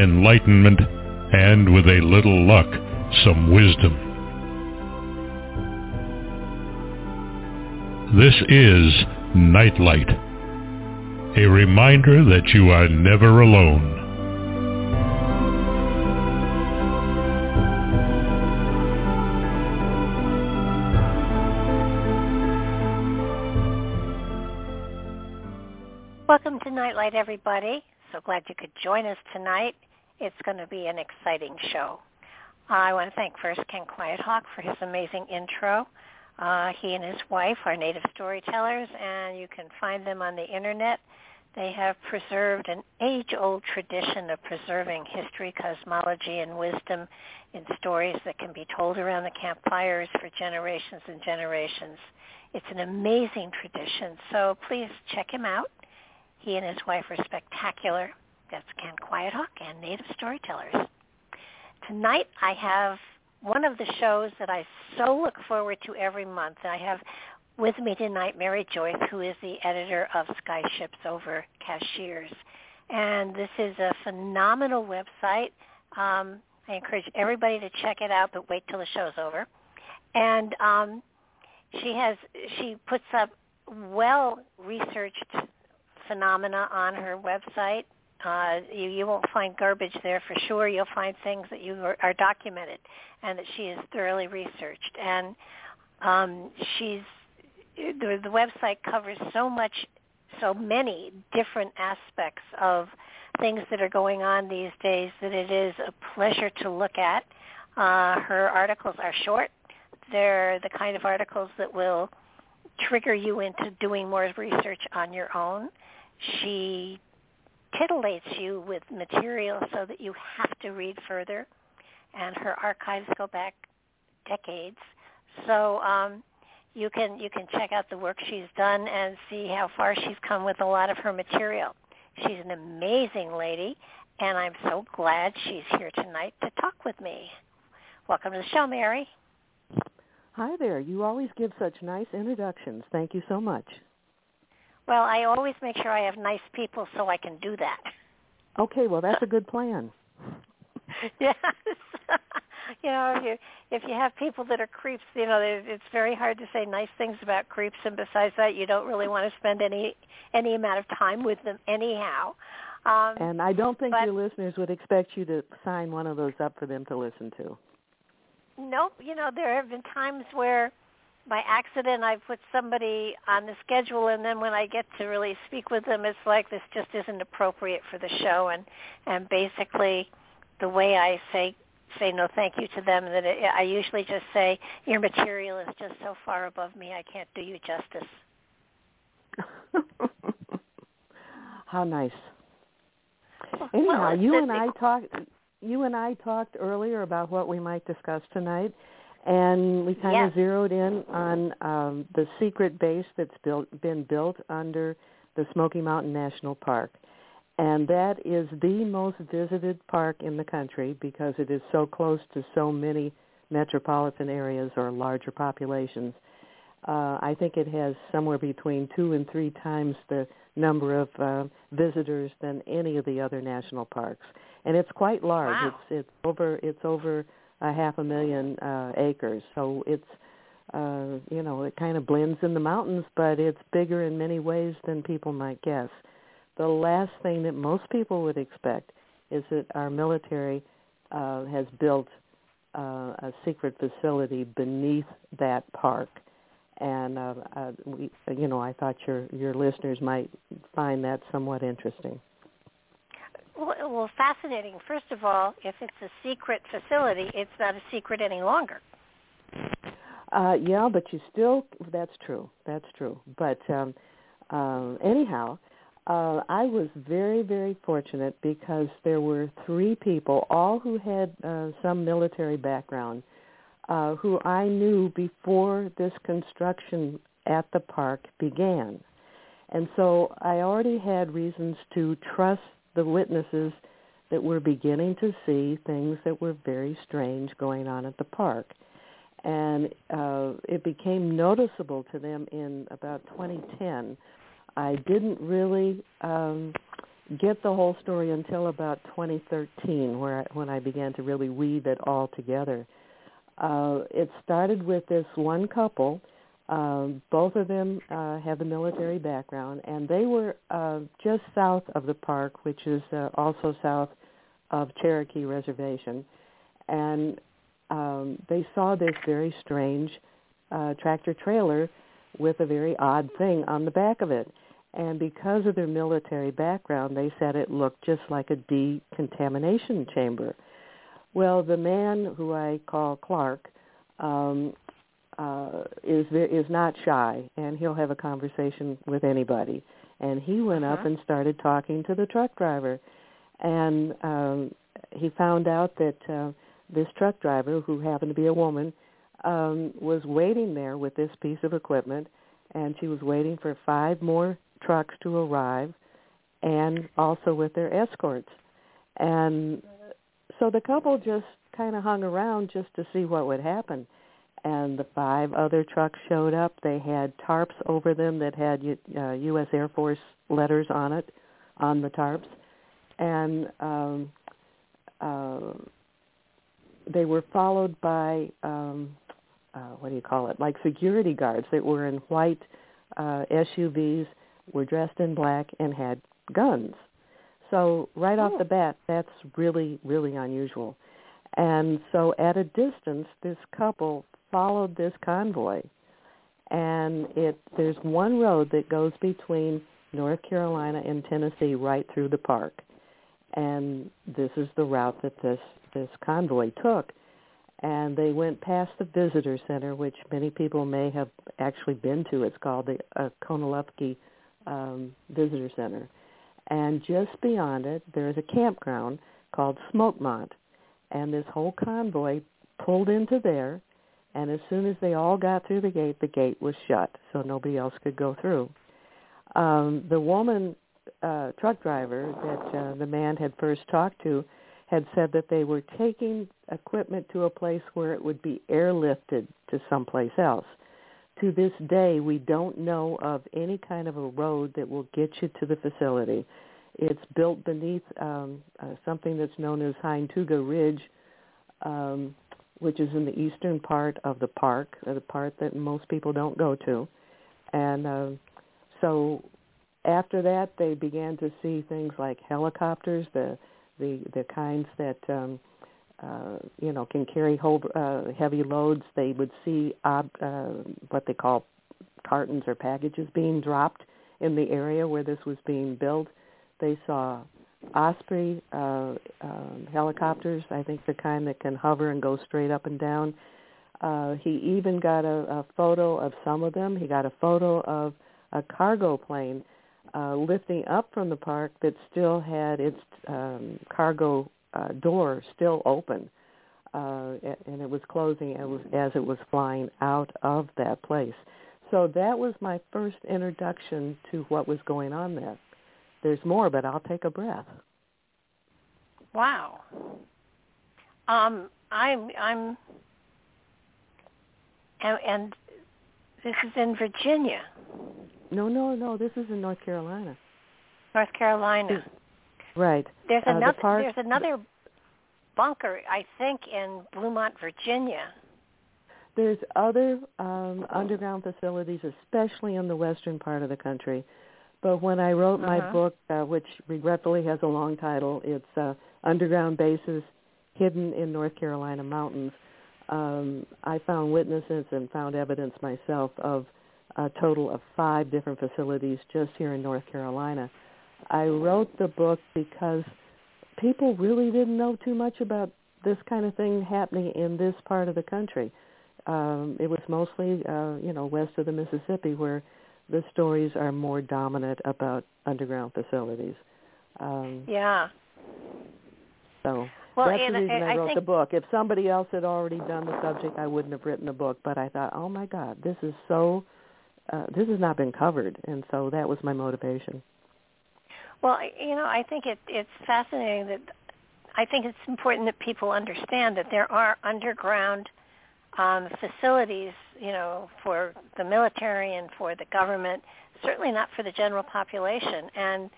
enlightenment, and with a little luck, some wisdom. This is Nightlight, a reminder that you are never alone. Welcome to Nightlight, everybody. So glad you could join us tonight. It's going to be an exciting show. I want to thank first Ken Quiethawk for his amazing intro. Uh, he and his wife are native storytellers, and you can find them on the internet. They have preserved an age-old tradition of preserving history, cosmology, and wisdom in stories that can be told around the campfires for generations and generations. It's an amazing tradition, so please check him out. He and his wife are spectacular. That's Ken Quiethawk and Native Storytellers. Tonight I have one of the shows that I so look forward to every month. I have with me tonight Mary Joyce, who is the editor of Skyships over Cashiers. And this is a phenomenal website. Um, I encourage everybody to check it out, but wait till the show's over. And um, she has she puts up well researched phenomena on her website. Uh, you, you won't find garbage there for sure. You'll find things that you are, are documented and that she is thoroughly researched. And um, she's the, the website covers so much, so many different aspects of things that are going on these days that it is a pleasure to look at. Uh, her articles are short. They're the kind of articles that will trigger you into doing more research on your own. She titillates you with material so that you have to read further, and her archives go back decades. So um, you can you can check out the work she's done and see how far she's come with a lot of her material. She's an amazing lady, and I'm so glad she's here tonight to talk with me. Welcome to the show, Mary. Hi there. You always give such nice introductions. Thank you so much. Well, I always make sure I have nice people so I can do that. Okay, well that's a good plan. yes. you know, if you if you have people that are creeps, you know, it's very hard to say nice things about creeps, and besides that, you don't really want to spend any any amount of time with them anyhow. Um, and I don't think but, your listeners would expect you to sign one of those up for them to listen to. Nope. You know, there have been times where by accident I put somebody on the schedule and then when I get to really speak with them it's like this just isn't appropriate for the show and and basically the way I say say no thank you to them that it, I usually just say your material is just so far above me I can't do you justice. How nice. Well, Anyhow, well, you and I talked you and I talked earlier about what we might discuss tonight and we kind yes. of zeroed in on um, the secret base that's built, been built under the Smoky Mountain National Park. And that is the most visited park in the country because it is so close to so many metropolitan areas or larger populations. Uh, I think it has somewhere between two and three times the number of uh, visitors than any of the other national parks, and it's quite large. Wow. It's it's over it's over a half a million uh, acres, so it's uh, you know it kind of blends in the mountains, but it's bigger in many ways than people might guess. The last thing that most people would expect is that our military uh, has built uh, a secret facility beneath that park and uh, uh, we, you know, I thought your your listeners might find that somewhat interesting. Well, fascinating. First of all, if it's a secret facility, it's not a secret any longer. Uh, yeah, but you still, that's true. That's true. But um, uh, anyhow, uh, I was very, very fortunate because there were three people, all who had uh, some military background, uh, who I knew before this construction at the park began. And so I already had reasons to trust the witnesses that were beginning to see things that were very strange going on at the park. And uh, it became noticeable to them in about 2010. I didn't really um, get the whole story until about 2013, where I, when I began to really weave it all together. Uh, it started with this one couple. Um, both of them uh, have a military background, and they were uh, just south of the park, which is uh, also south of Cherokee Reservation. And um, they saw this very strange uh, tractor trailer with a very odd thing on the back of it. And because of their military background, they said it looked just like a decontamination chamber. Well, the man who I call Clark um, uh, is is not shy, and he'll have a conversation with anybody. And he went uh-huh. up and started talking to the truck driver, and um, he found out that uh, this truck driver, who happened to be a woman, um, was waiting there with this piece of equipment, and she was waiting for five more trucks to arrive, and also with their escorts. And so the couple just kind of hung around just to see what would happen. And the five other trucks showed up. They had tarps over them that had uh, U.S. Air Force letters on it, on the tarps, and um, uh, they were followed by um, uh, what do you call it? Like security guards that were in white uh, SUVs, were dressed in black, and had guns. So right off the bat, that's really, really unusual. And so at a distance, this couple followed this convoy. And it there's one road that goes between North Carolina and Tennessee right through the park. And this is the route that this, this convoy took. And they went past the visitor center, which many people may have actually been to. It's called the uh, Oconaluftee um, Visitor Center and just beyond it there is a campground called Smokemont, and this whole convoy pulled into there, and as soon as they all got through the gate, the gate was shut, so nobody else could go through. Um, the woman uh, truck driver that uh, the man had first talked to had said that they were taking equipment to a place where it would be airlifted to someplace else to this day, we don't know of any kind of a road that will get you to the facility. It's built beneath um, uh, something that's known as Haintuga Ridge, um, which is in the eastern part of the park, uh, the part that most people don't go to. And uh, so after that, they began to see things like helicopters, the the the kinds that um, uh, you know, can carry whole, uh, heavy loads. They would see ob- uh, what they call cartons or packages being dropped in the area where this was being built. They saw Osprey uh, um, helicopters, I think the kind that can hover and go straight up and down. Uh, he even got a, a photo of some of them. He got a photo of a cargo plane uh, lifting up from the park that still had its um, cargo uh, door still open, uh, and it was closing as, as it was flying out of that place. So that was my first introduction to what was going on there. There's more, but I'll take a breath. Wow. Um, I'm I'm and, and this is in Virginia. No, no, no. This is in North Carolina. North Carolina. Right. There's Uh, the another. there's another bunker, I think, in Bluemont, Virginia. There's other um, underground facilities, especially in the western part of the country. But when I wrote my Uh-huh. book, uh, which regretfully has a long title, it's uh, Underground Bases Hidden in North Carolina Mountains, um, I found witnesses and found evidence myself of a total of five different facilities just here in North Carolina. I wrote the book because people really didn't know too much about this kind of thing happening in this part of the country. Um, it was mostly, uh, you know, west of the Mississippi where the stories are more dominant about underground facilities. Um, Yeah. so Well, that's and the reason I, I, wrote think the book. If somebody else had already done the subject, I wouldn't have written the book. But I thought, oh my God, this is so, uh, this has not been covered, and so that was my motivation. Well, you know, I think it, it's fascinating that I think it's important that people understand that there are underground um, facilities, you know, for the military and for the government. Certainly not for the general population. And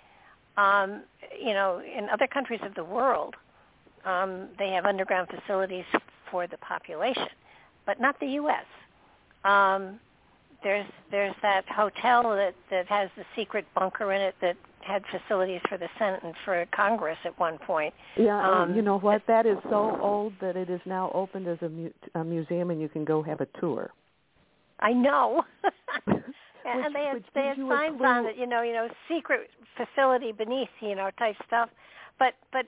um, you know, in other countries of the world, um, they have underground facilities for the population, but not the U.S. Um, there's there's that hotel that that has the secret bunker in it that had facilities for the Senate and for Congress at one point. Yeah, um, you know what? That is so old that it is now opened as a, mu- a museum, and you can go have a tour. I know. and Which- they had they had signs on it, you know, you know, secret facility beneath, you know, type stuff. But but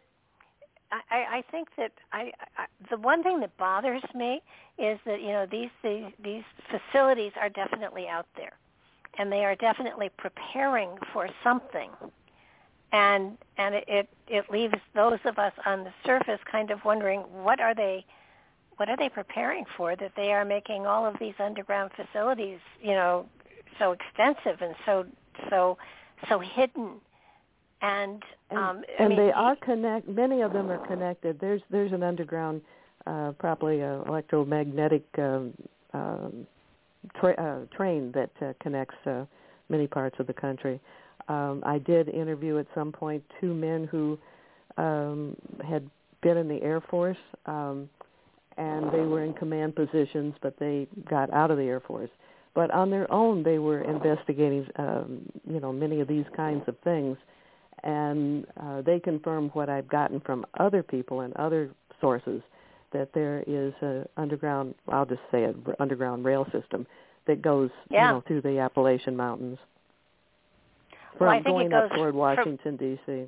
I, I I think that I, I the one thing that bothers me is that you know these these these facilities are definitely out there, and they are definitely preparing for something, and and it it, leaves those of us on the surface kind of wondering what are they what are they preparing for that they are making all of these underground facilities you know so extensive and so so so hidden and And, um I and mean, they are connect. Many of them are connected. There's there's an underground, uh, probably a electromagnetic um, um, tra- uh, train that uh, connects uh, many parts of the country. Um, I did interview at some point two men who um, had been in the Air Force, um, and they were in command positions, but they got out of the Air Force. But on their own, they were investigating, um, you know, many of these kinds of things and uh, they confirm what I've gotten from other people and other sources that there is a underground I'll just say an underground rail system that goes Yeah. you know through the Appalachian Mountains from Well, I think it going up goes toward from- Washington D.C.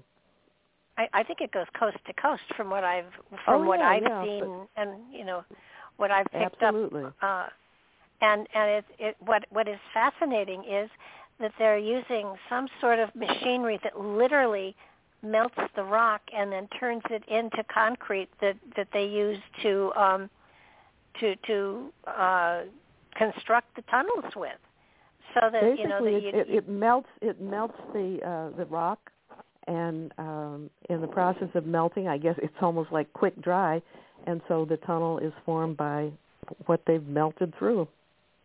I, I think it goes coast to coast from what I've from Oh, what yeah, I've yeah, seen and you know what I've picked Absolutely. up. Uh, and and it, it what what is fascinating is that they're using some sort of machinery that literally melts the rock and then turns it into concrete that that they use to um to to uh construct the tunnels with so that Basically, you know that it, you, it, it melts it melts the uh, the rock, and um, in the process of melting, I guess it's almost like quick dry, and so the tunnel is formed by what they've melted through.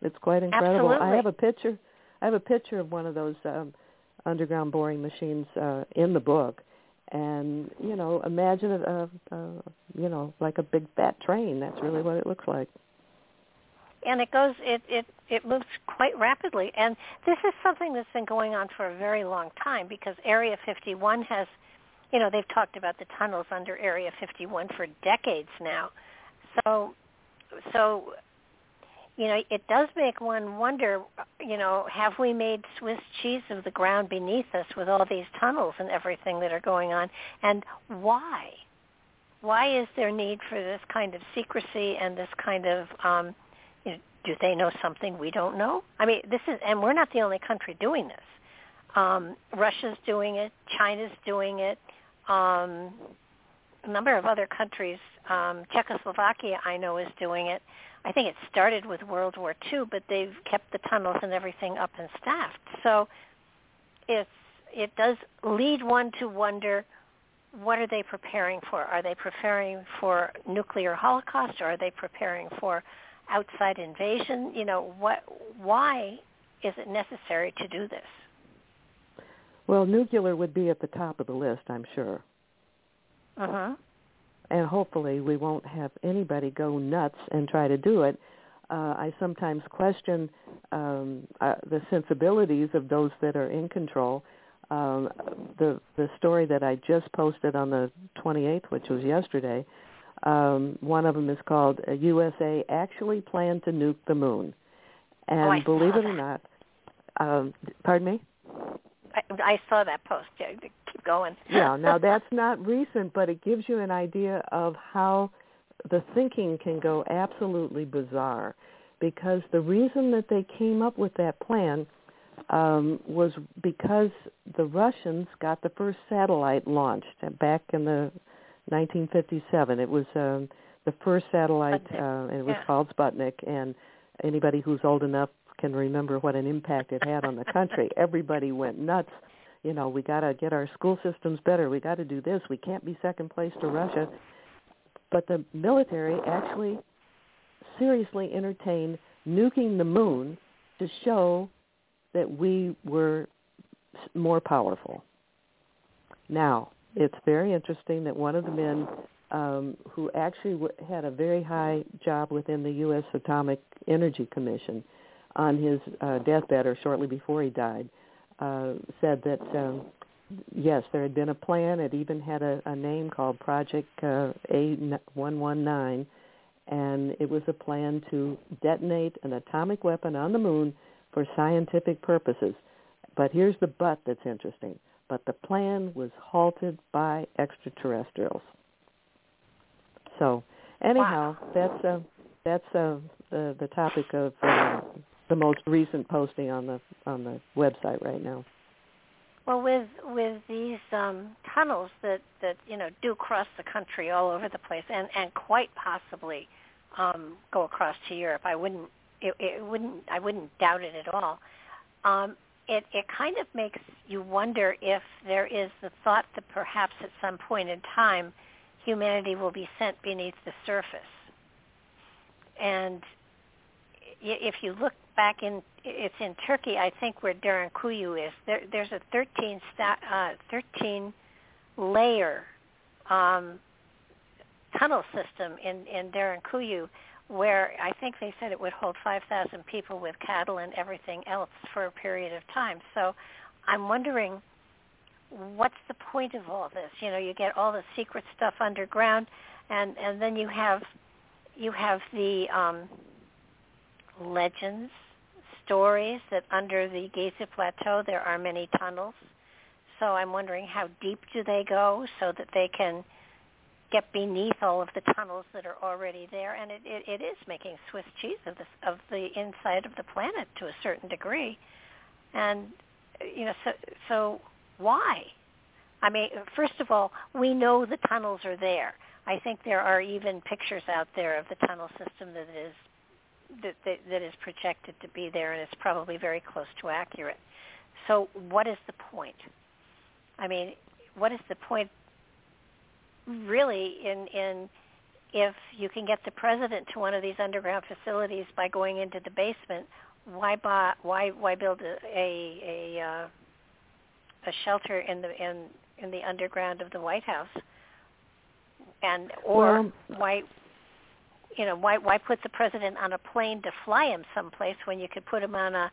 It's quite incredible. Absolutely. I have a picture. I have a picture of one of those um, underground boring machines uh, in the book, and you know, imagine it, uh, uh, you know, like a big fat train. That's really what it looks like. and it goes it it it moves quite rapidly and this is something that's been going on for a very long time because area 51 has you know they've talked about the tunnels under area 51 for decades now so so you know it does make one wonder you know have we made swiss cheese of the ground beneath us with all these tunnels and everything that are going on and why why is there need for this kind of secrecy and this kind of um you know, do they know something we don't know? I mean, this is, and we're not the only country doing this. Um, Russia's doing it. China's doing it. Um, a number of other countries, um, Czechoslovakia, I know, is doing it. I think it started with World War II, but they've kept the tunnels and everything up and staffed. So it's it does lead one to wonder what are they preparing for? Are they preparing for nuclear holocaust or are they preparing for outside invasion? You know, what? Why is it necessary to do this? Well, nuclear would be at the top of the list, I'm sure. Uh huh. And hopefully, we won't have anybody go nuts and try to do it. Uh, I sometimes question um, uh, the sensibilities of those that are in control. Um, the the story that I just posted on the 28th, which was yesterday, um, one of them is called USA actually planned to nuke the moon, and oh, believe it or not, um, pardon me. I, I saw that post. Yeah, keep going. yeah, now that's not recent, but it gives you an idea of how the thinking can go absolutely bizarre. Because the reason that they came up with that plan um, was because the Russians got the first satellite launched back in the 1957. It was um, the first satellite, uh, and it was yeah. called Sputnik. And anybody who's old enough can remember what an impact it had on the country. Everybody went nuts. You know, we got to get our school systems better. We got to do this. We can't be second place to Russia. But the military actually seriously entertained nuking the moon to show that we were more powerful. Now, it's very interesting that one of the men um, who actually w- had a very high job within the U.S. Atomic Energy Commission on his uh, deathbed or shortly before he died uh, said that um, yes, there had been a plan. It even had a, a name called Project uh, A119, and it was a plan to detonate an atomic weapon on the moon for scientific purposes. But here's the but that's interesting. But the plan was halted by extraterrestrials. So, anyhow, wow. that's uh, that's uh, the the topic of uh, the most recent posting on the on the website right now. Well, with with these um, tunnels that that you know do cross the country all over the place, and and quite possibly um, go across to Europe, I wouldn't it, it wouldn't I wouldn't doubt it at all. Um, it it kind of makes you wonder if there is the thought that perhaps at some point in time humanity will be sent beneath the surface, and if you look back in it's in Turkey, I think where Derinkuyu is. There, there's a 13 sta- uh, 13 layer um, tunnel system in in Derinkuyu where I think they said it would hold 5,000 people with cattle and everything else for a period of time. So I'm wondering what's the point of all this? You know, you get all the secret stuff underground and and then you have you have the um legends, stories that under the Giza Plateau there are many tunnels. So I'm wondering how deep do they go so that they can get beneath all of the tunnels that are already there, and it, it, it is making Swiss cheese of the of the inside of the planet to a certain degree, and you know, so so why? I mean, first of all, we know the tunnels are there. I think there are even pictures out there of the tunnel system that is that, that, that is projected to be there, and it's probably very close to accurate. So, what is the point? I mean, what is the point really in in if you can get the president to one of these underground facilities by going into the basement, why buy, why why build a a a, uh, a shelter in the in in the underground of the White House? And or well, why you know why why put the president on a plane to fly him someplace when you could put him on a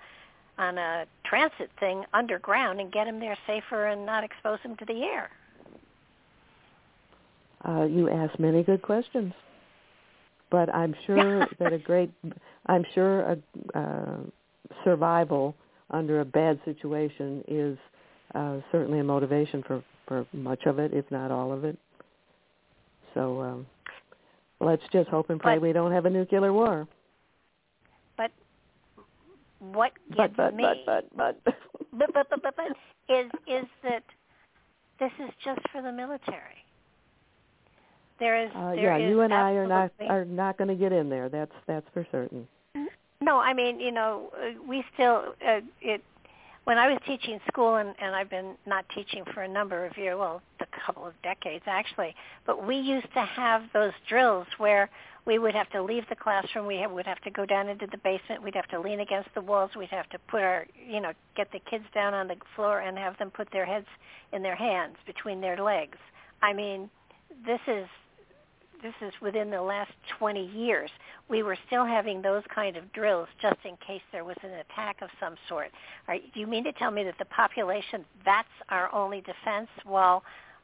on a transit thing underground and get him there safer and not expose him to the air? Uh, you ask many good questions, but I'm sure that a great, I'm sure a uh, survival under a bad situation is uh, certainly a motivation for for much of it, if not all of it. So um, let's just hope and pray But- we don't have a nuclear war. But what But gets but me but but but. but, but, but, but, but is is that this is just for the military. There is Uh, there yeah, is you and I are not are not going to get in there. That's that's for certain. No, I mean, you know, uh, we still uh, it when I was teaching school and and I've been not teaching for a number of years, well, the couple of decades actually. But we used to have those drills where we would have to leave the classroom. We would have to go down into the basement. We'd have to lean against the walls. We'd have to put our, you know, get the kids down on the floor and have them put their heads in their hands between their legs. I mean, this is this is within the last 20 years. We were still having those kind of drills just in case there was an attack of some sort. Right? Do you mean to tell me that the population that's our only defense while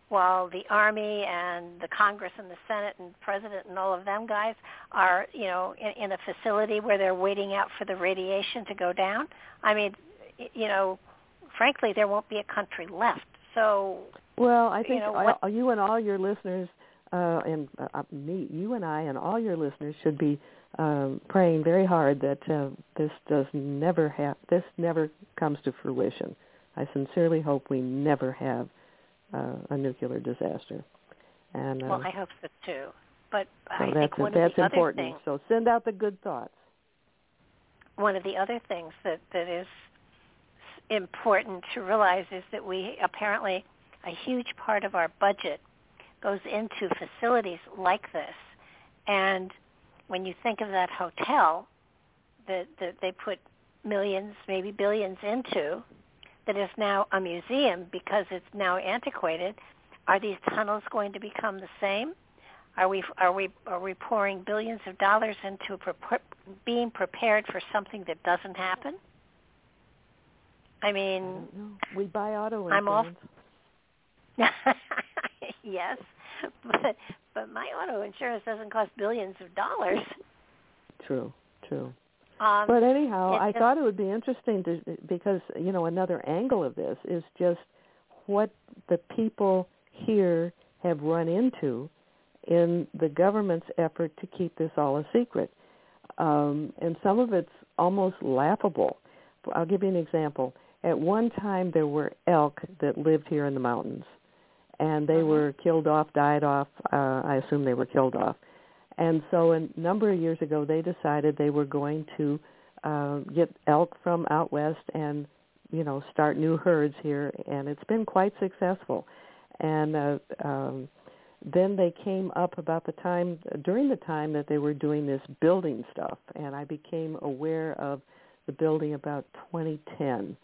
while the army and the Congress and the Senate and president and all of them guys are, you know, in, in a facility where they're waiting out for the radiation to go down. I mean, you know, frankly, there won't be a country left. So, well, I think you, know, what, you and all your listeners, uh, and uh, me, you and I, and all your listeners should be um, praying very hard that uh, this does never have this never comes to fruition. I sincerely hope we never have uh, a nuclear disaster. And uh, well, I hope so too. But so I that's think one that's of the important. Other things, so send out the good thoughts. One of the other things that that is important to realize is that we apparently a huge part of our budget goes into facilities like this, and when you think of that hotel that that they put millions, maybe billions into, that is now a museum because it's now antiquated, are these tunnels going to become the same? Are we are we are we pouring billions of dollars into pre- being prepared for something that doesn't happen? I mean, I we buy auto insurance. I'm off. yes, but but my auto insurance doesn't cost billions of dollars. True, true. Um, But anyhow, I thought it would be interesting to because you know another angle of this is just what the people here have run into in the government's effort to keep this all a secret, um, and some of it's almost laughable. I'll give you an example. At one time, there were elk that lived here in the mountains, and they Mhm. were killed off, died off. Uh, I assume they were killed off. And so a number of years ago, they decided they were going to uh, get elk from out west and, you know, start new herds here. And it's been quite successful. And uh, um, then they came up about the time, during the time that they were doing this building stuff. And I became aware of the building about 2010.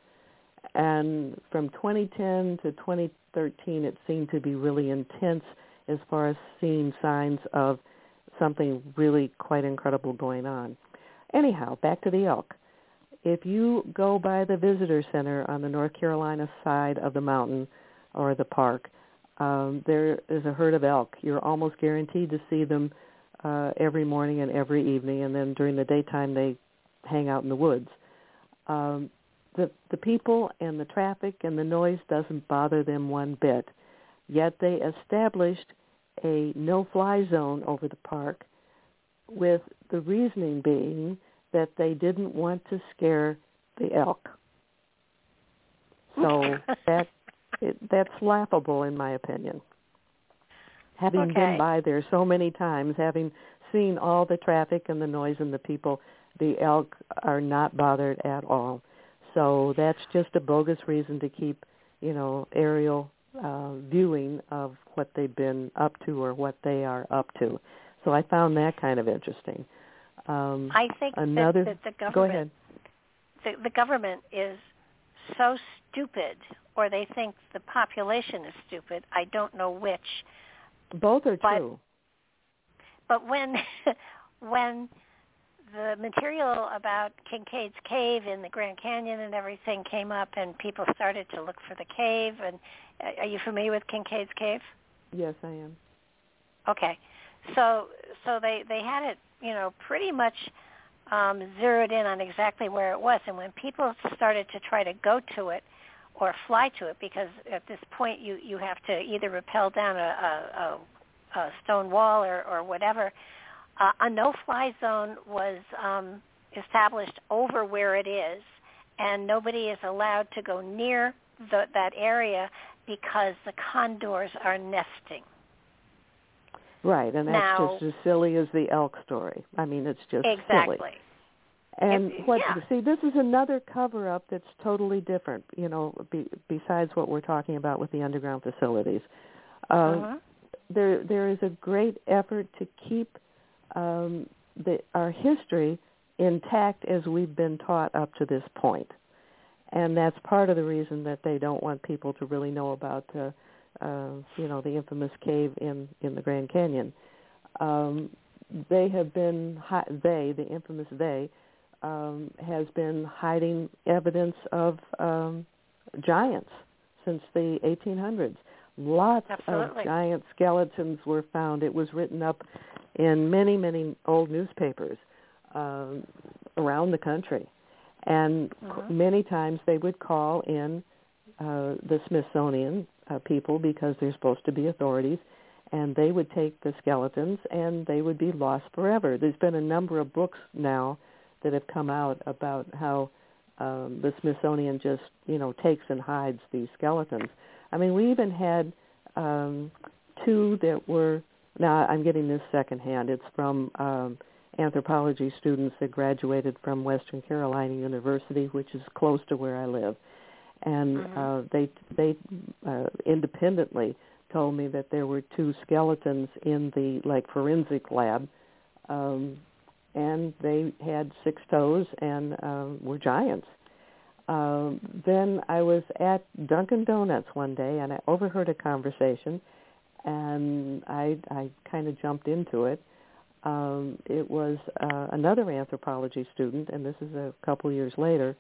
And from 2010 to 2013, it seemed to be really intense as far as seeing signs of something really quite incredible going on. Anyhow, back to the elk. If you go by the visitor center on the North Carolina side of the mountain or the park, um, there is a herd of elk. You're almost guaranteed to see them uh, every morning and every evening, and then during the daytime they hang out in the woods. Um, the the people and the traffic and the noise doesn't bother them one bit. Yet they established a no-fly zone over the park, with the reasoning being that they didn't want to scare the elk. So that it, that's laughable in my opinion. Having Okay. been by there so many times, having seen all the traffic and the noise and the people, the elk are not bothered at all. So that's just a bogus reason to keep, you know, aerial uh, viewing of what they've been up to or what they are up to. So I found that kind of interesting. Um, I think another. that, that the go ahead. the, the government is so stupid, or they think the population is stupid. I don't know which. Both are but- true. But when when the material about Kincaid's cave in the Grand Canyon and everything came up, and people started to look for the cave, and uh, are you familiar with Kincaid's cave? Yes, I am. Okay, so so they they had it, you know, pretty much um, zeroed in on exactly where it was, and when people started to try to go to it or fly to it, because at this point you you have to either rappel down a, a, a, a stone wall or or whatever. Uh, a no-fly zone was um, established over where it is, and nobody is allowed to go near the, that area because the condors are nesting. Right, and that's Now- just as silly as the elk story. I mean, it's just silly. Exactly. And It- what yeah. see, this is another cover up that's totally different. You know, be, besides what we're talking about with the underground facilities. Uh, uh-huh. There, there is a great effort to keep um, the, our history intact as we've been taught up to this point, and that's part of the reason that they don't want people to really know about, uh, uh, you know, the infamous cave in in the Grand Canyon. Um, they have been hi- they, the infamous they, um, has been hiding evidence of um, giants since the 1800s. Lots Absolutely. of giant skeletons were found. It was written up in many, many old newspapers um, around the country. And Mhm. many times they would call in uh, the Smithsonian uh, people because they're supposed to be authorities, and they would take the skeletons and they would be lost forever. There's been a number of books now that have come out about how um, the Smithsonian just, you know, takes and hides these skeletons. I mean, we even had um, two that were. Now I'm getting this secondhand. It's from um, anthropology students that graduated from Western Carolina University, which is close to where I live, and Mhm. uh, they they uh, independently told me that there were two skeletons in the like forensic lab, um, and they had six toes and um, were giants. Um, then I was at Dunkin' Donuts one day and I overheard a conversation, and I I kind of jumped into it. Um, it was uh, another anthropology student, and this is a couple years later,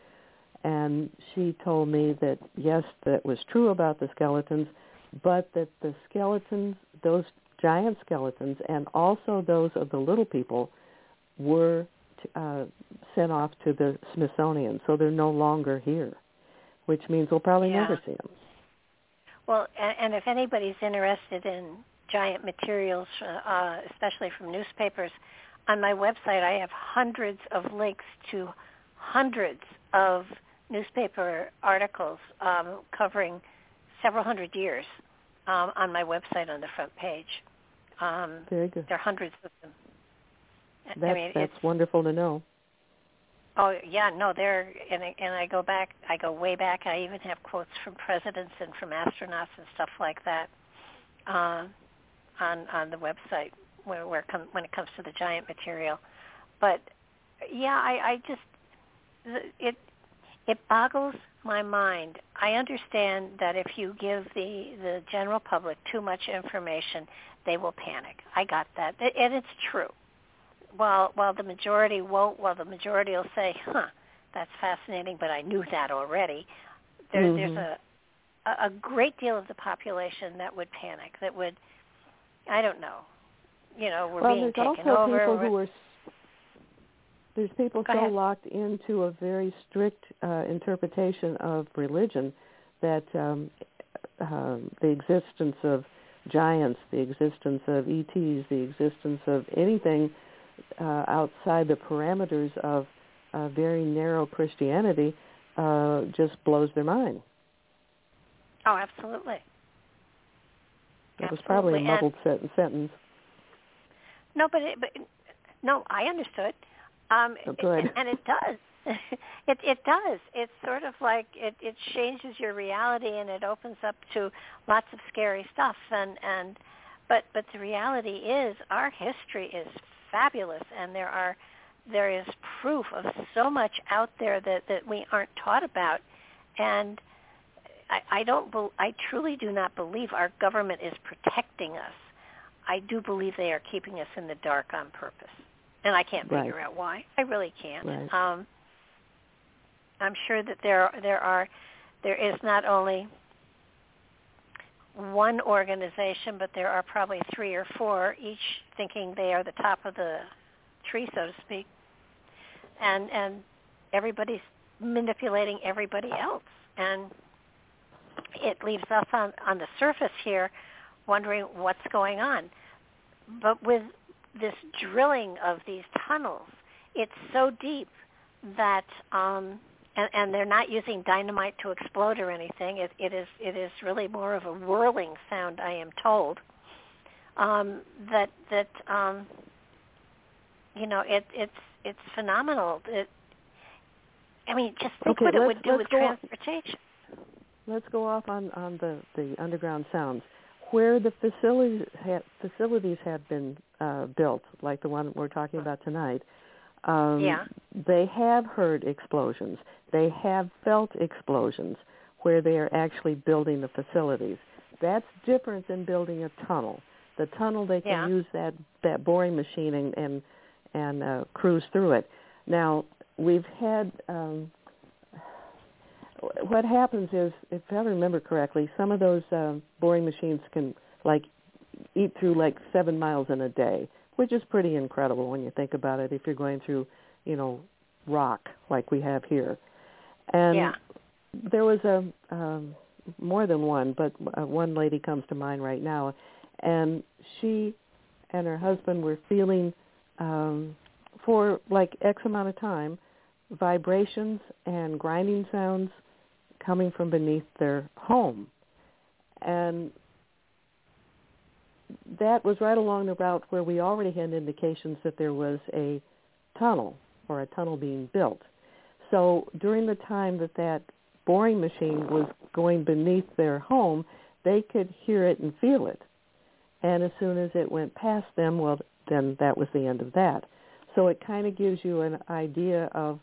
and she told me that yes, that was true about the skeletons, but that the skeletons, those giant skeletons, and also those of the little people, were uh, sent off to the Smithsonian, so they're no longer here, which means we'll probably Yeah. never see them. Well, and, and if anybody's interested in giant materials, uh, uh, especially from newspapers, on my website I have hundreds of links to hundreds of newspaper articles um, covering several hundred years um, on my website on the front page. Um, Very good. there are hundreds of them. That's, I mean, that's wonderful to know. Oh yeah, no, they're and I, and I go back. I go way back. I even have quotes from presidents and from astronauts and stuff like that uh, on on the website where where come, when it comes to the giant material. But yeah, I, I just it it boggles my mind. I understand that if you give the the general public too much information, they will panic. I got that, and it's true while while the majority won't, while the majority will say, "Huh, that's fascinating," but I knew that already. There, Mhm. There's a a great deal of the population that would panic. That would, I don't know, you know, we're well, being taken over. people who are there's people Go so ahead. locked into a very strict uh, interpretation of religion that um, um, the existence of giants, the existence of ETs, the existence of anything uh, outside the parameters of uh, very narrow Christianity uh, just blows their mind. oh, absolutely. That was probably a Absolutely, and- muddled sentence. No, but it, but no, I understood. Um, Oh, good. And, and it does. it it does. It's sort of like it it changes your reality and it opens up to lots of scary stuff and and but but the reality is our history is fabulous and there are there is proof of so much out there that that we aren't taught about and I, I don't bel I truly do not believe our government is protecting us. I do believe they are keeping us in the dark on purpose. And I can't Right. figure out why. I really can't. Right. Um I'm sure that there there are there is not only one organization, but there are probably three or four, each thinking they are the top of the tree, so to speak. And and everybody's manipulating everybody else. And it leaves us on, on the surface here wondering what's going on. But with this drilling of these tunnels, it's so deep that um and, and they're not using dynamite to explode or anything. It, it is it is really more of a whirling sound, I am told. Um, that that um, you know it it's it's phenomenal. It, I mean, just think Okay, what it would do with transportation. Let's go off on, on the, the underground sounds. where the facilities ha- facilities have been uh, built, like the one we're talking about tonight, um, Yeah. they have heard explosions. They have felt explosions where they are actually building the facilities. That's different than building a tunnel. The tunnel they can Yeah. use that that boring machine and and, and uh, cruise through it. Now we've had. Um, what happens is, if I remember correctly, some of those um, boring machines can like eat through like seven miles in a day, which is pretty incredible when you think about it. If you're going through, you know, rock like we have here, and Yeah. there was a um, more than one, but uh, one lady comes to mind right now, and she and her husband were feeling um, for like X amount of time vibrations and grinding sounds coming from beneath their home, and that was right along the route where we already had indications that there was a tunnel or a tunnel being built. So during the time that that boring machine was going beneath their home, they could hear it and feel it. And as soon as it went past them, well, then that was the end of that. So it kind of gives you an idea of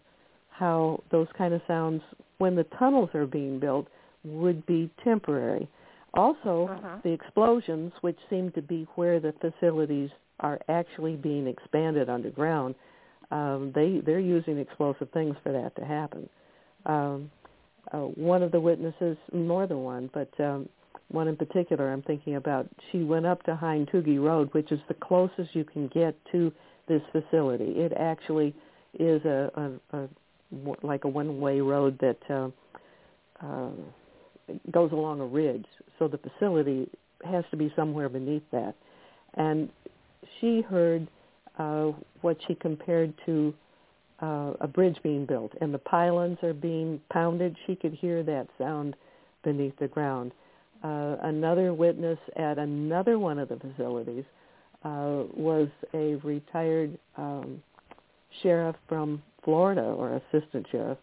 how those kind of sounds, when the tunnels are being built, would be temporary. Also, Uh-huh. the explosions, which seem to be where the facilities are actually being expanded underground, um, they they're using explosive things for that to happen. Um, uh, one of the witnesses, more than one, but um, one in particular, I'm thinking about. She went up to Heintooga Road, which is the closest you can get to this facility. It actually is a, a, a like a one-way road that uh, uh, goes along a ridge. So the facility has to be somewhere beneath that. And she heard uh, what she compared to uh, a bridge being built, and the pylons are being pounded. She could hear that sound beneath the ground. Uh, another witness at another one of the facilities uh, was a retired um, sheriff from Florida, or assistant sheriff,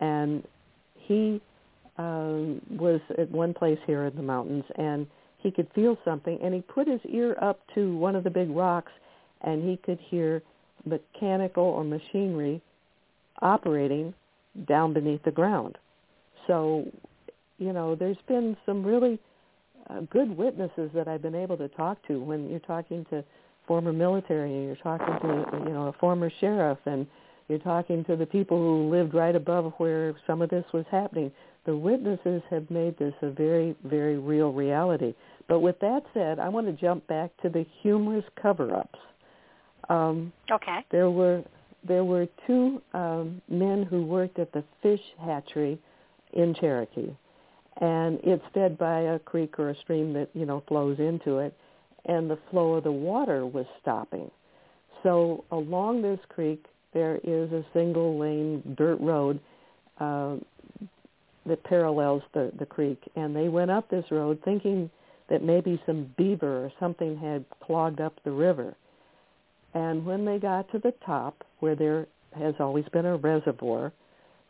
and he um, was at one place here in the mountains, and he could feel something, and he put his ear up to one of the big rocks, and he could hear mechanical or machinery operating down beneath the ground. So, you know, there's been some really uh, good witnesses that I've been able to talk to when you're talking to former military and you're talking to, you know, a former sheriff and you're talking to the people who lived right above where some of this was happening. The witnesses have made this a very, very real reality. But with that said, I want to jump back to the humorous cover-ups. Um, Okay. there were there were two um, men who worked at the fish hatchery in Cherokee, and it's fed by a creek or a stream that you know flows into it, and the flow of the water was stopping. So along this creek there is a single lane dirt road uh, that parallels the the creek, and they went up this road thinking that maybe some beaver or something had clogged up the river. And when they got to the top, where there has always been a reservoir,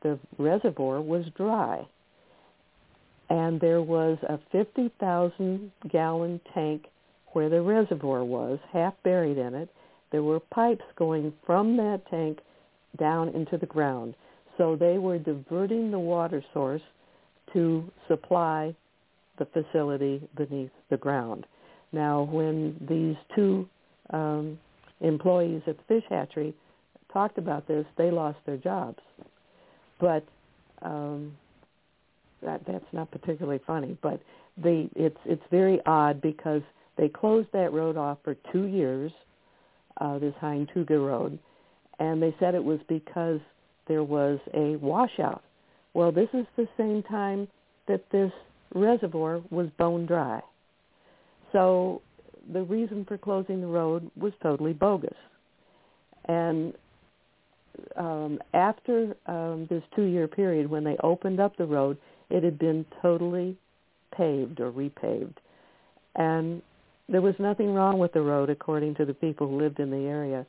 the reservoir was dry. And there was a 50,000 gallon tank where the reservoir was, half buried in it. There were pipes going from that tank down into the ground. So they were diverting the water source to supply the facility beneath the ground. Now, when these two um, employees at the fish hatchery talked about this, they lost their jobs. But um, that that's not particularly funny. But it's it's very odd because they closed that road off for two years, uh, this Heintooga Road, and they said it was because there was a washout. Well, this is the same time that this reservoir was bone dry. So the reason for closing the road was totally bogus. And um, after um, this two-year period, when they opened up the road, it had been totally paved or repaved. And there was nothing wrong with the road, according to the people who lived in the area.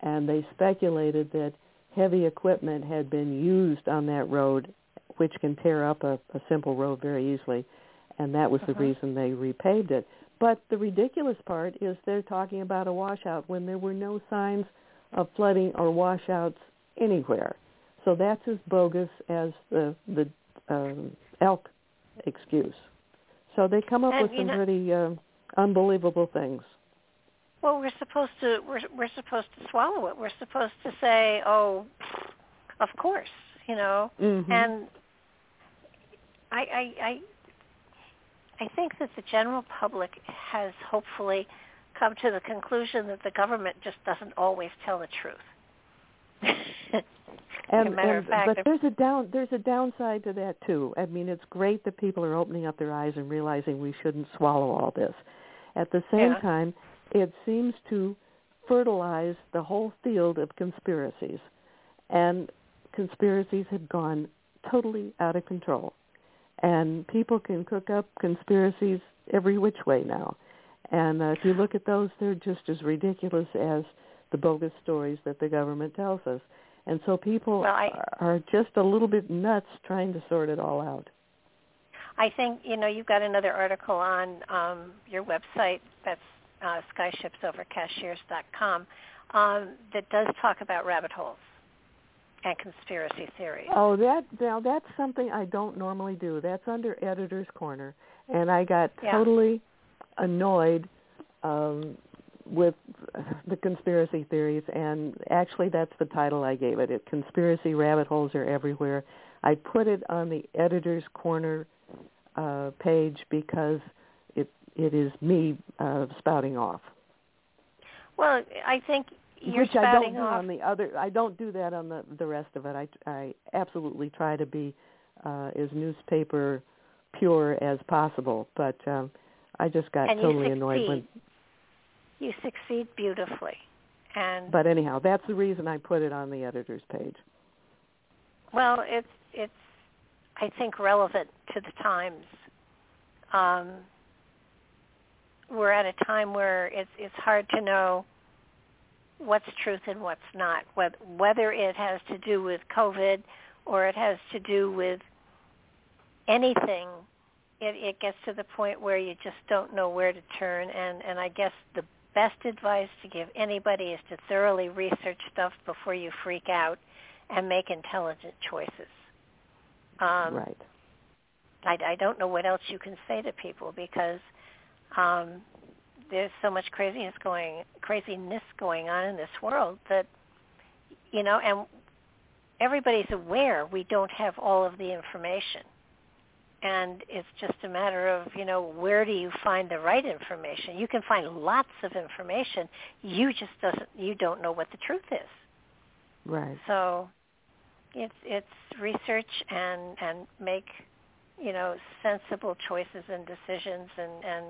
And they speculated that heavy equipment had been used on that road, which can tear up a, a simple road very easily. And that was the Mhm. reason they repaved it. But the ridiculous part is they're talking about a washout when there were no signs of flooding or washouts anywhere. So that's as bogus as the the um, elk excuse. So they come up And, with some know- pretty uh, unbelievable things. Well, we're supposed to we're we're supposed to swallow it. We're supposed to say, "Oh, of course," you know. Mm-hmm. And I I I I think that the general public has hopefully come to the conclusion that the government just doesn't always tell the truth. And, a matter and of fact, but there's a down there's a downside to that too. I mean, it's great that people are opening up their eyes and realizing we shouldn't swallow all this. At the same Yeah. time, it seems to fertilize the whole field of conspiracies, and conspiracies have gone totally out of control. And people can cook up conspiracies every which way now. And uh, if you look at those, they're just as ridiculous as the bogus stories that the government tells us. And so people Well, I- are just a little bit nuts trying to sort it all out. I think you know you've got another article on um, your website that's uh, skyshipsovercashiers.com um, that does talk about rabbit holes and conspiracy theories. Oh, that now that's something I don't normally do. That's under editor's corner, and I got Yeah. totally annoyed um, with the conspiracy theories. And actually, that's the title I gave it. It conspiracy rabbit holes are everywhere. I put it on the editor's corner uh, page because it it is me uh, spouting off. Well, I think you're which I don't spouting do off. on the other. I don't do that on the the rest of it. I I absolutely try to be uh, as newspaper pure as possible, but um, I just got And totally annoyed when. You succeed beautifully, and But anyhow, that's the reason I put it on the editor's page. well, it's it's I think relevant to the times. Um, we're at a time where it's it's hard to know what's truth and what's not, whether it has to do with COVID or it has to do with anything. It, it gets to the point where you just don't know where to turn, and and I guess the best advice to give anybody is to thoroughly research stuff before you freak out and make intelligent choices. Um, right. I, I don't know what else you can say to people because um, there's so much craziness going craziness going on in this world that you know, and everybody's aware we don't have all of the information. And it's just a matter of, you know, where do you find the right information? You can find lots of information. You just doesn't you don't know what the truth is. Right. So it's it's research and and make you know sensible choices and decisions and and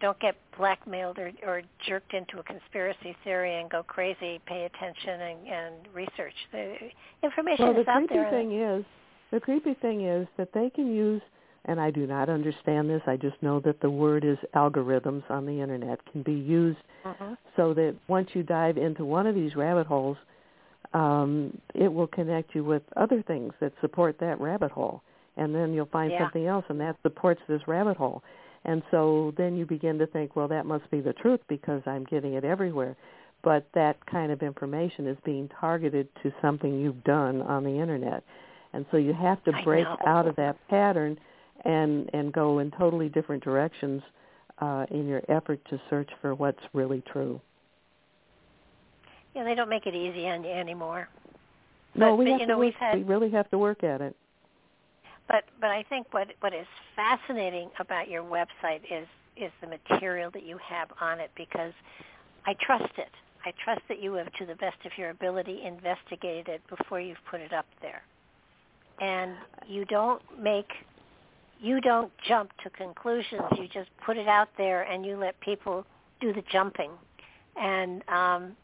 don't get blackmailed or or jerked into a conspiracy theory and go crazy. Pay attention and and research. The information Well, the is out creepy thing is, the creepy thing is that they can use, and I do not understand this. I just know that the word is algorithms on the internet can be used Mhm. so that once you dive into one of these rabbit holes, um, it will connect you with other things that support that rabbit hole, and then you'll find Yeah. something else, and that supports this rabbit hole. And so then you begin to think, well, that must be the truth because I'm getting it everywhere. But that kind of information is being targeted to something you've done on the internet, and so you have to break out of that pattern and and go in totally different directions uh, in your effort to search for what's really true. Yeah, they don't make it easy on you anymore. No, But- we but, have you to work, had- we really have to work at it. But but I think what what is fascinating about your website is is the material that you have on it because I trust it. I trust that you have, to the best of your ability, investigated it before you've put it up there, and you don't make you don't jump to conclusions. You just put it out there and you let people do the jumping, and um,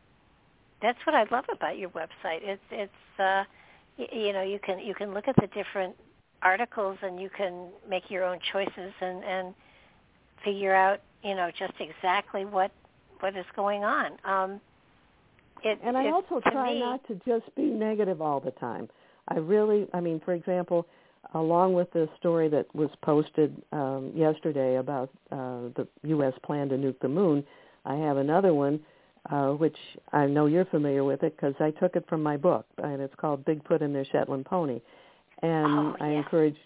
that's what I love about your website. It's it's uh, y- you know you can you can look at the different articles and you can make your own choices and and figure out you know just exactly what what is going on. Um, it, And I it- also try me, not to just be negative all the time. I really, I mean, for example, along with the story that was posted um, yesterday about uh, the U.S. plan to nuke the moon, I have another one, uh, which I know you're familiar with it because I took it from my book, and it's called Bigfoot and Their Shetland Pony. And oh, I encourage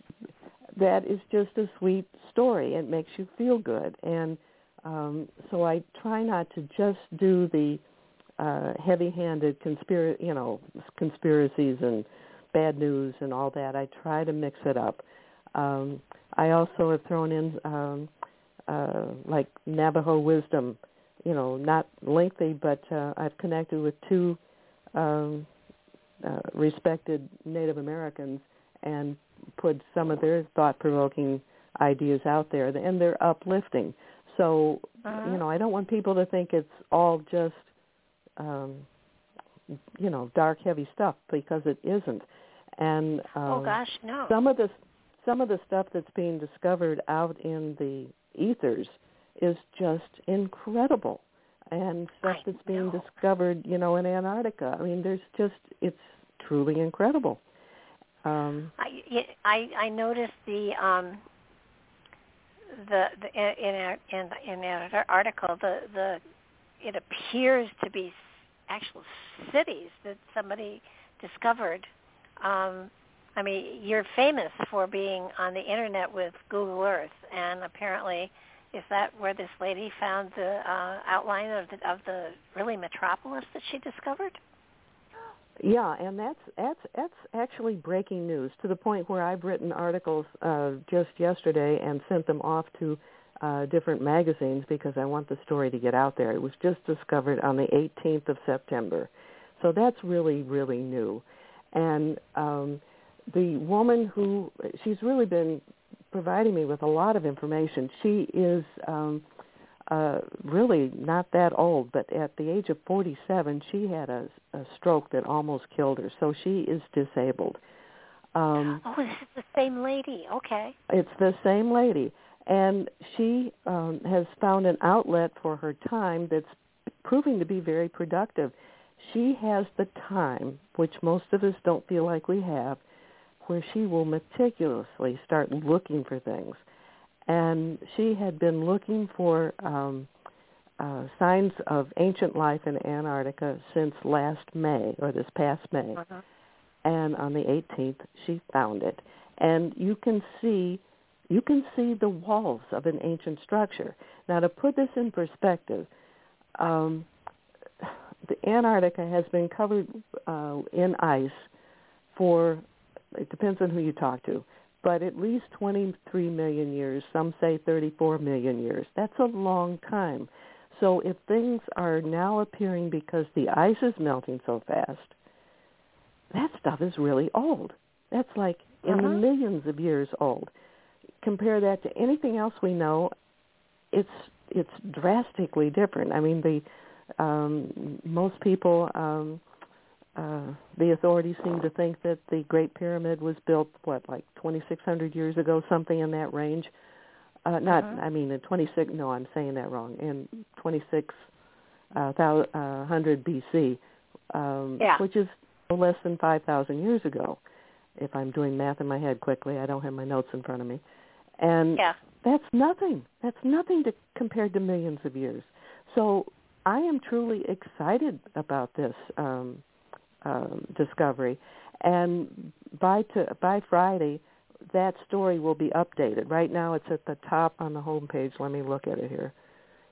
that is just a sweet story. It makes you feel good, and um, so I try not to just do the uh, heavy-handed conspiracy, you know, conspiracies and bad news and all that. I try to mix it up. Um, I also have thrown in um, uh, like Navajo wisdom, you know, not lengthy, but uh, I've connected with two um, uh, respected Native Americans and put some of their thought-provoking ideas out there, and they're uplifting. So, uh-huh. you know, I don't want people to think it's all just, um, you know, dark, heavy stuff because it isn't. And um, oh gosh, no. Some of the some of the stuff that's being discovered out in the ethers is just incredible, and stuff that's being discovered, you know, in Antarctica. I mean, there's just it's truly incredible. Um, I I I noticed the um the, the in in in that article the the it appears to be actual cities that somebody discovered um, I mean, you're famous for being on the internet with Google Earth, and apparently, is that where this lady found the uh, outline of the of the really metropolis that she discovered? Yeah, and that's that's that's actually breaking news to the point where I've written articles uh, just yesterday and sent them off to uh, different magazines because I want the story to get out there. It was just discovered on the 18th of September, so that's really really new and um, the woman who she's really been providing me with a lot of information. She is um, uh, really not that old, but at the age of 47, she had a, a stroke that almost killed her. So she is disabled. Um, oh, this is the same lady. Okay. It's the same lady, and she um, has found an outlet for her time that's proving to be very productive she has the time, which most of us don't feel like we have, where she will meticulously start looking for things. And she had been looking for um, uh, signs of ancient life in Antarctica since last May, or this past May. Uh-huh. And on the 18th, she found it. And you can see you can see the walls of an ancient structure. Now, to put this in perspective, um, the Antarctica has been covered uh, in ice for it depends on who you talk to, but at least 23 million years. Some say 34 million years. That's a long time. So if things are now appearing because the ice is melting so fast, that stuff is really old. That's like in uh-huh. the millions of years old. Compare that to anything else we know, it's it's drastically different. I mean the um, most people, um, uh, the authorities seem to think that the Great Pyramid was built, what, like 2,600 years ago, something in that range. Uh, not, uh-huh. I mean, in 26, no, I'm saying that wrong, in 2600 uh, BC, um, yeah. which is less than 5,000 years ago. If I'm doing math in my head quickly, I don't have my notes in front of me. And yeah. that's nothing. That's nothing to compared to millions of years. So I am truly excited about this um, um, discovery, and by to, by Friday, that story will be updated. Right now, it's at the top on the home page. Let me look at it here.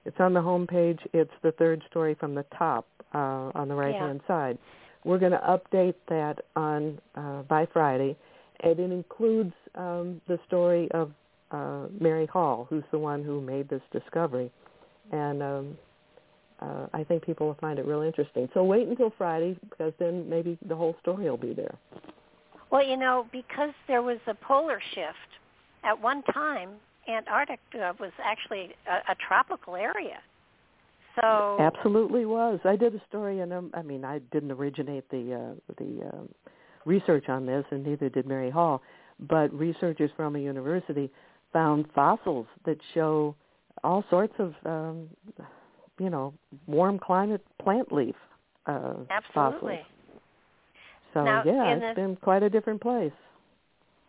It's on the home page. It's the third story from the top uh, on the right hand yeah. side. We're going to update that on uh, by Friday, and it includes um, the story of uh, Mary Hall, who's the one who made this discovery, and um, uh, I think people will find it real interesting. So wait until Friday because then maybe the whole story will be there. Well, you know, because there was a polar shift at one time, Antarctica was actually a, a tropical area. So absolutely was. I did a story, and um, I mean, I didn't originate the uh, the um, research on this, and neither did Mary Hall. But researchers from a university found fossils that show all sorts of um, you know, warm climate plant leaf uh, Absolutely. So now, yeah, it's the, been quite a different place.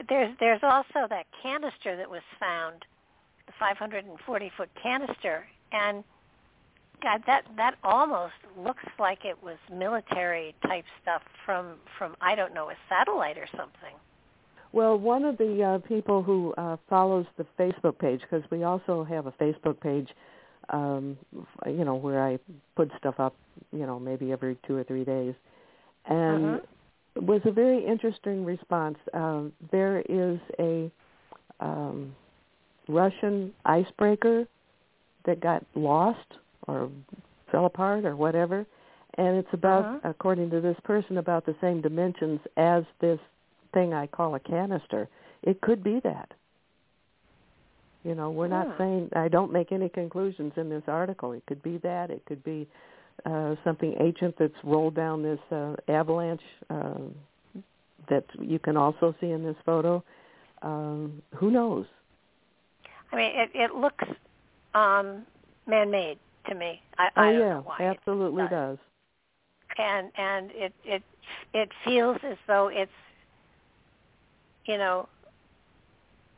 there's there's also that canister that was found, the 540 foot canister, and God, that that almost looks like it was military type stuff from from I don't know a satellite or something. Well, one of the uh, people who uh, follows the Facebook page, because we also have a Facebook page, um, you know, where I put stuff up, you know, maybe every two or three days, and uh-huh. was a very interesting response. Um, there is a um, Russian icebreaker that got lost or fell apart or whatever, and it's about, uh-huh. according to this person, about the same dimensions as this thing I call a canister. It could be that. You know, we're not saying I don't make any conclusions in this article. It could be that. It could be uh, something ancient that's rolled down this uh, avalanche uh, that you can also see in this photo. Um, who knows? I mean, it it looks um, man-made to me. I, oh I don't yeah, know why. It absolutely does. does. and and it it it feels as though it's you know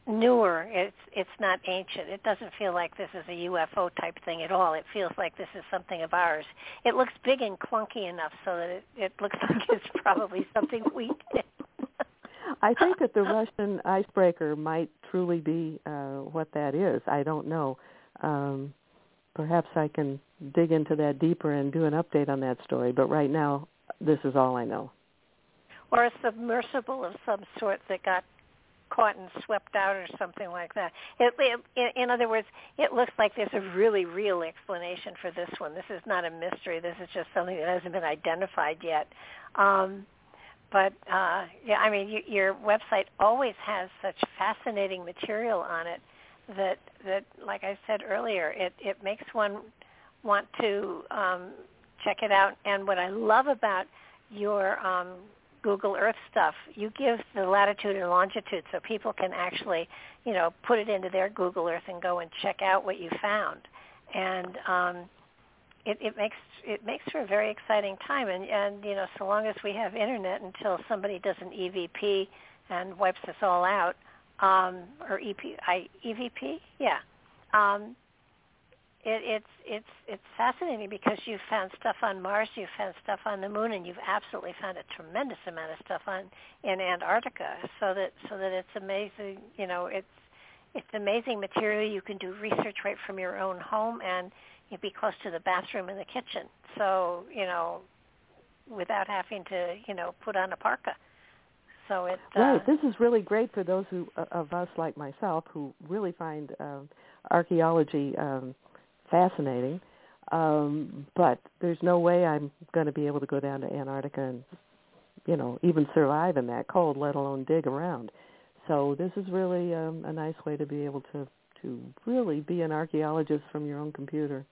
newer it's it's not ancient it doesn't feel like this is a UFO type thing at all it feels like this is something of ours it looks big and clunky enough so that it it looks like it's probably something we did I think that the Russian icebreaker might truly be uh, what that is. I don't know. Um, perhaps I can dig into that deeper and do an update on that story. But right now, this is all I know. or a submersible of some sort that got caught and swept out or something like that. It, it, in other words, it looks like there's a really real explanation for this one. This is not a mystery. This is just something that hasn't been identified yet. Um, but uh, yeah, I mean, you, your website always has such fascinating material on it that that, like I said earlier, it it makes one want to um, check it out. And what I love about your um, Google Earth stuff, you give the latitude and longitude so people can actually, you know, put it into their Google Earth and go and check out what you found. And um, it, it makes it makes for a very exciting time. And, and you know, so long as we have internet until somebody does an EVP and wipes us all out, um, or EP, I, EVP, yeah. Um, it, it's it's it's fascinating because you've found stuff on Mars, you've found stuff on the Moon, and you've absolutely found a tremendous amount of stuff on in Antarctica. So that so that it's amazing. You know, it's it's amazing material. You can do research right from your own home, and you'd be close to the bathroom and the kitchen. So you know, without having to you know put on a parka. So it uh, Right. This is really great for those who uh, of us like myself who really find um, archaeology um, fascinating. Um, but there's no way I'm going to be able to go down to Antarctica and, you know, even survive in that cold, let alone dig around. So this is really um, a nice way to be able to to really be an archaeologist from your own computer.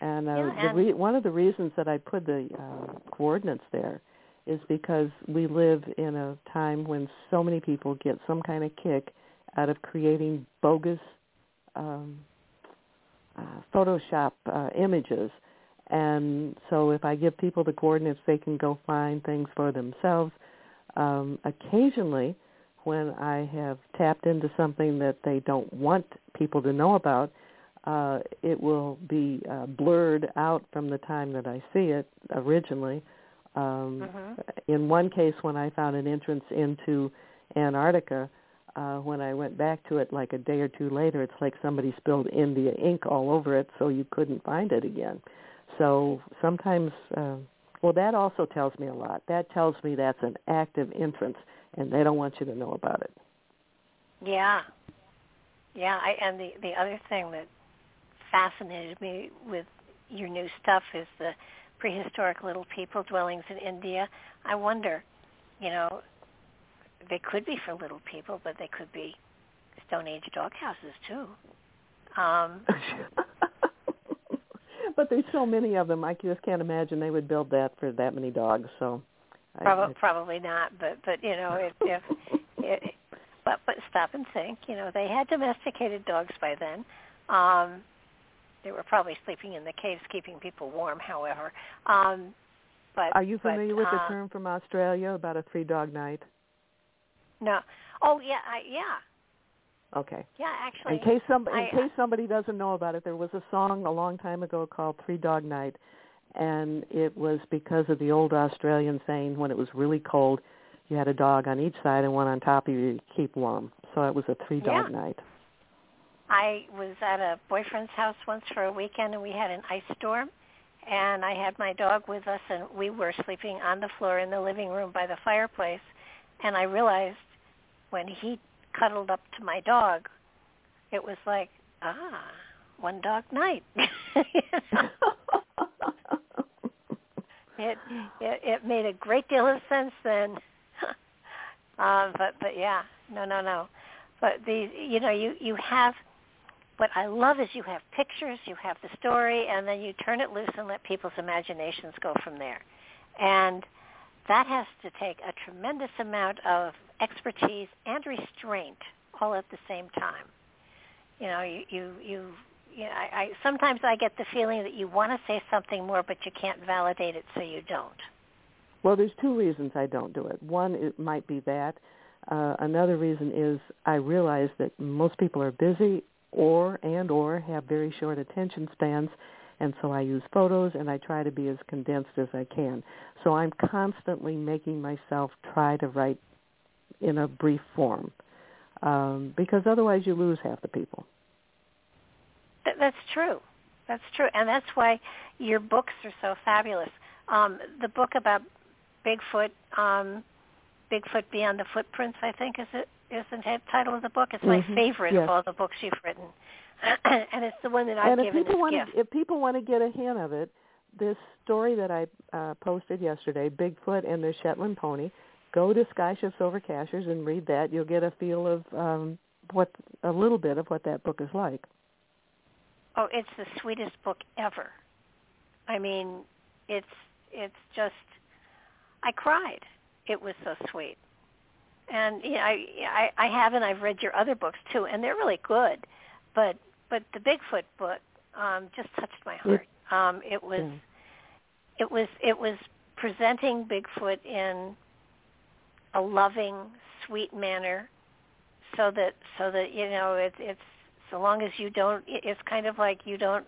And, uh, Yeah, the and- re- one of the reasons that I put the uh, coordinates there is because we live in a time when so many people get some kind of kick out of creating bogus um, uh, Photoshop uh, images. And so if I give people the coordinates, they can go find things for themselves. Um, occasionally, when I have tapped into something that they don't want people to know about, uh, it will be uh, blurred out from the time that I see it originally. Um, Mhm. In one case, when I found an entrance into Antarctica, uh, when I went back to it like a day or two later, it's like somebody spilled India ink all over it, so you couldn't find it again. So sometimes, uh, well, that also tells me a lot. That tells me that's an active entrance, and they don't want you to know about it. Yeah, yeah. I, and the the other thing that fascinated me with your new stuff is the prehistoric little people dwellings in India. I wonder, you know, they could be for little people, but they could be Stone Age dog houses too. Um, but there's so many of them. I just can't imagine they would build that for that many dogs. So, Probably, I- probably not, but but you know, if, if it, but but stop and think. You know, they had domesticated dogs by then. Um, they were probably sleeping in the caves, keeping people warm. However, um, but are you but, familiar with the uh, term from Australia about a three dog night? No. Oh yeah, I, yeah. Okay. Yeah, actually. In case some in I, uh, case somebody doesn't know about it, there was a song a long time ago called Three Dog Night, and it was because of the old Australian saying when it was really cold, you had a dog on each side and one on top of you to keep warm. So it was a three dog yeah. night. I was at a boyfriend's house once for a weekend and we had an ice storm and I had my dog with us and we were sleeping on the floor in the living room by the fireplace and I realized when he cuddled up to my dog it was like ah one dog night. It, it it made a great deal of sense then. Uh, but but yeah no no no. But the you know you you have what I love is you have pictures, you have the story, and then you turn it loose and let people's imaginations go from there. And that has to take a tremendous amount of expertise and restraint all at the same time. You know, you you you, you know, I, I sometimes I get the feeling that you want to say something more, but you can't validate it, so you don't. Well, there's two reasons I don't do it. One, it might be that. Uh, another reason is I realize that most people are busy or and or have very short attention spans and so I use photos and I try to be as condensed as I can. So I'm constantly making myself try to write in a brief form um, because otherwise you lose half the people. That's true. That's true, and that's why your books are so fabulous. Um, the book about Bigfoot, um, Bigfoot Beyond the Footprints, I think is it is the title of the book. It's my mm-hmm. favorite yes. of all the books you've written, and it's the one that I've and if given people as want gift. If people want to get a hint of it, this story that I uh, posted yesterday, Bigfoot and the Shetland Pony, go to Skyships Over Cashiers and read that. You'll get a feel of um, what a little bit of what that book is like. Oh, it's the sweetest book ever. I mean, it's it's just I cried. It was so sweet and you know, I, I I haven't. I've read your other books too, and they're really good. But but the Bigfoot book um, just touched my heart. Um, it was yeah. it was it was presenting Bigfoot in a loving, sweet manner, so that so that you know it's it's so long as you don't. It's kind of like you don't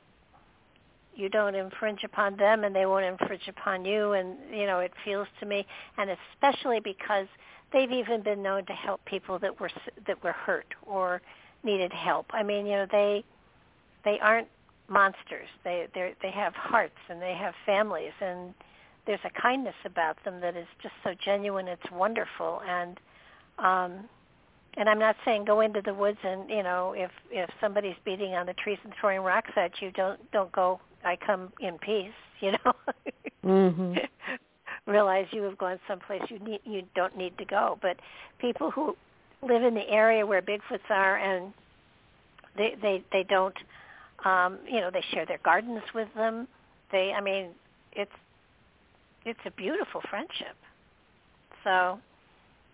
you don't infringe upon them and they won't infringe upon you and you know it feels to me and especially because they've even been known to help people that were that were hurt or needed help. I mean, you know, they they aren't monsters. They they they have hearts and they have families and there's a kindness about them that is just so genuine. It's wonderful and um and I'm not saying go into the woods and you know if if somebody's beating on the trees and throwing rocks at you, don't don't go. I come in peace, you know. mm-hmm. realize you have gone someplace you need you don't need to go. But people who live in the area where Bigfoots are and they they they don't um you know they share their gardens with them they i mean it's it's a beautiful friendship so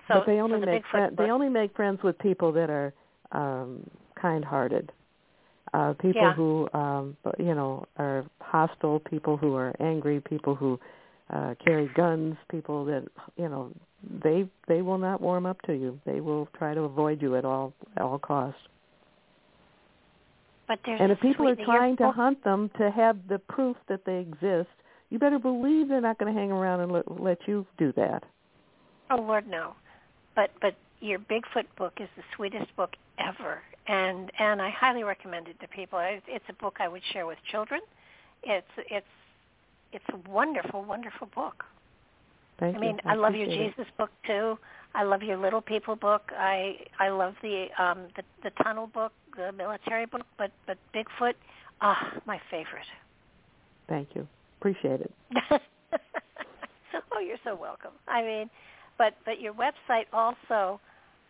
so but they only the make friend, they only make friends with people that are um kind hearted uh people yeah. who um you know are hostile people who are angry people who uh, carry guns, people that you know they they will not warm up to you. They will try to avoid you at all at all costs. But there's and if people are trying to hunt them to have the proof that they exist, you better believe they're not going to hang around and let, let you do that. Oh Lord, no. But but your Bigfoot book is the sweetest book ever, and and I highly recommend it to people. It's a book I would share with children. It's it's it's a wonderful, wonderful book. Thank I mean, you. I, I love your it. Jesus book too. I love your Little People book. I I love the um the the tunnel book, the military book, but but Bigfoot, ah, my favorite. Thank you. Appreciate it. oh, you're so welcome. I mean, but but your website also,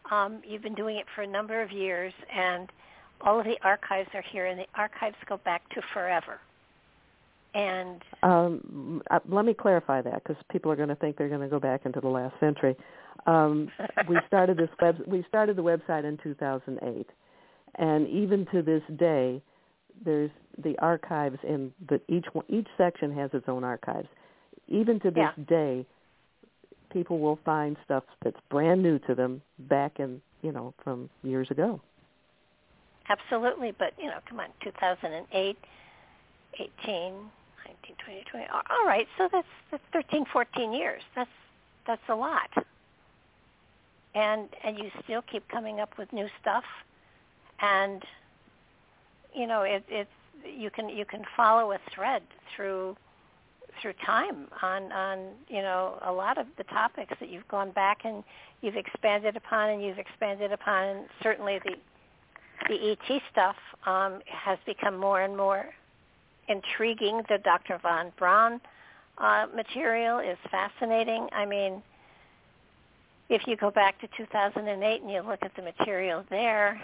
um, you've been doing it for a number of years, and all of the archives are here, and the archives go back to forever. And um, uh, let me clarify that because people are going to think they're going to go back into the last century. Um, we started this web. We started the website in 2008, and even to this day, there's the archives and the each one, each section has its own archives. Even to this yeah. day, people will find stuff that's brand new to them back in you know, from years ago. Absolutely, but you know, come on, 2008, 18, 19, 20, 20. All right, so that's that's 13, 14 years. That's that's a lot. And and you still keep coming up with new stuff, and you know it it's you can you can follow a thread through through time on on you know a lot of the topics that you've gone back and you've expanded upon and you've expanded upon and certainly the the ET stuff um, has become more and more intriguing. The Dr. Von Braun uh, material is fascinating. I mean, if you go back to 2008 and you look at the material there,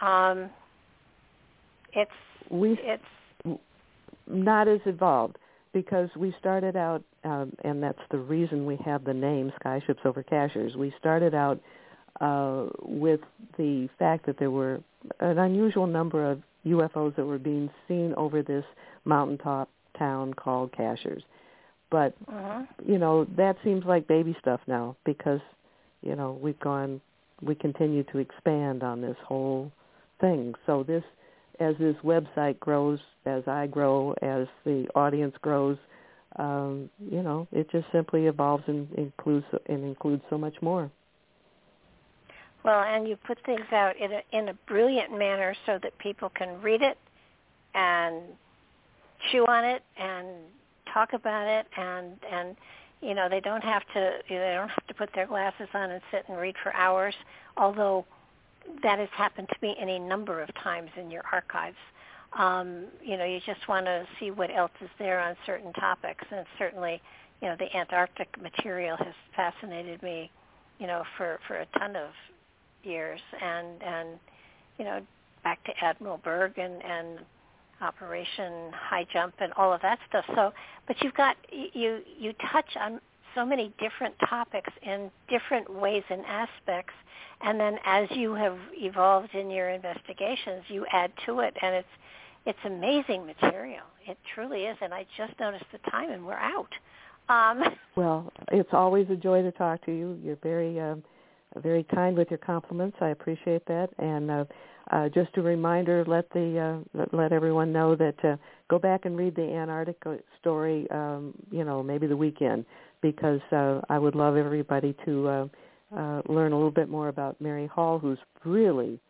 um, it's we it's not as evolved because we started out, um, and that's the reason we have the name Skyships Over Cashiers. We started out uh, with the fact that there were an unusual number of UFOs that were being seen over this mountaintop town called Cashiers. But uh-huh. you know that seems like baby stuff now because you know we've gone, we continue to expand on this whole thing. So this as this website grows, as I grow, as the audience grows, um, you know, it just simply evolves and includes and includes so much more. Well, and you put things out in a in a brilliant manner so that people can read it and chew on it and talk about it and and you know they don't have to you know, they don't have to put their glasses on and sit and read for hours although that has happened to me any number of times in your archives. Um, you know, you just want to see what else is there on certain topics, and certainly, you know, the Antarctic material has fascinated me, you know, for for a ton of years, and and you know, back to Admiral Byrd and and Operation High Jump and all of that stuff. So, but you've got you you touch on so many different topics in different ways and aspects. And then as you have evolved in your investigations you add to it and it's it's amazing material. It truly is and i just noticed the time and we're out. Um, well it's always a joy to talk to you. You're very um, very kind with your compliments. I appreciate that. And uh, uh, just a reminder let the uh, let everyone know that uh, go back and read the antarctica story um, you know maybe the weekend because uh, i would love everybody to uh, uh, learn a little bit more about Mary Hall, who's really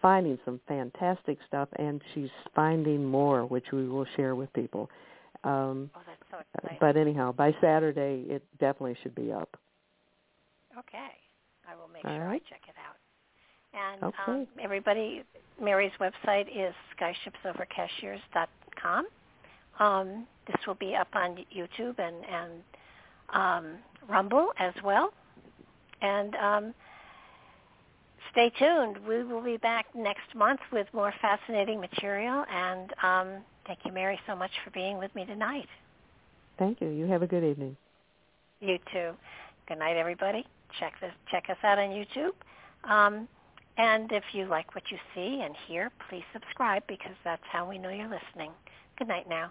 finding some fantastic stuff, and she's finding more, which we will share with people. Um, oh, that's so exciting. But anyhow, by Saturday, it definitely should be up. Okay. I will make All sure right. I check it out. And okay. um, everybody, Mary's website is skyshipsovercashiers.com. Um, this will be up on YouTube and, and um, Rumble as well. And um, stay tuned. We will be back next month with more fascinating material. And um, thank you, Mary, so much for being with me tonight. Thank you. You have a good evening. You too. Good night, everybody. Check this. Check us out on YouTube. Um, and if you like what you see and hear, please subscribe because that's how we know you're listening. Good night now.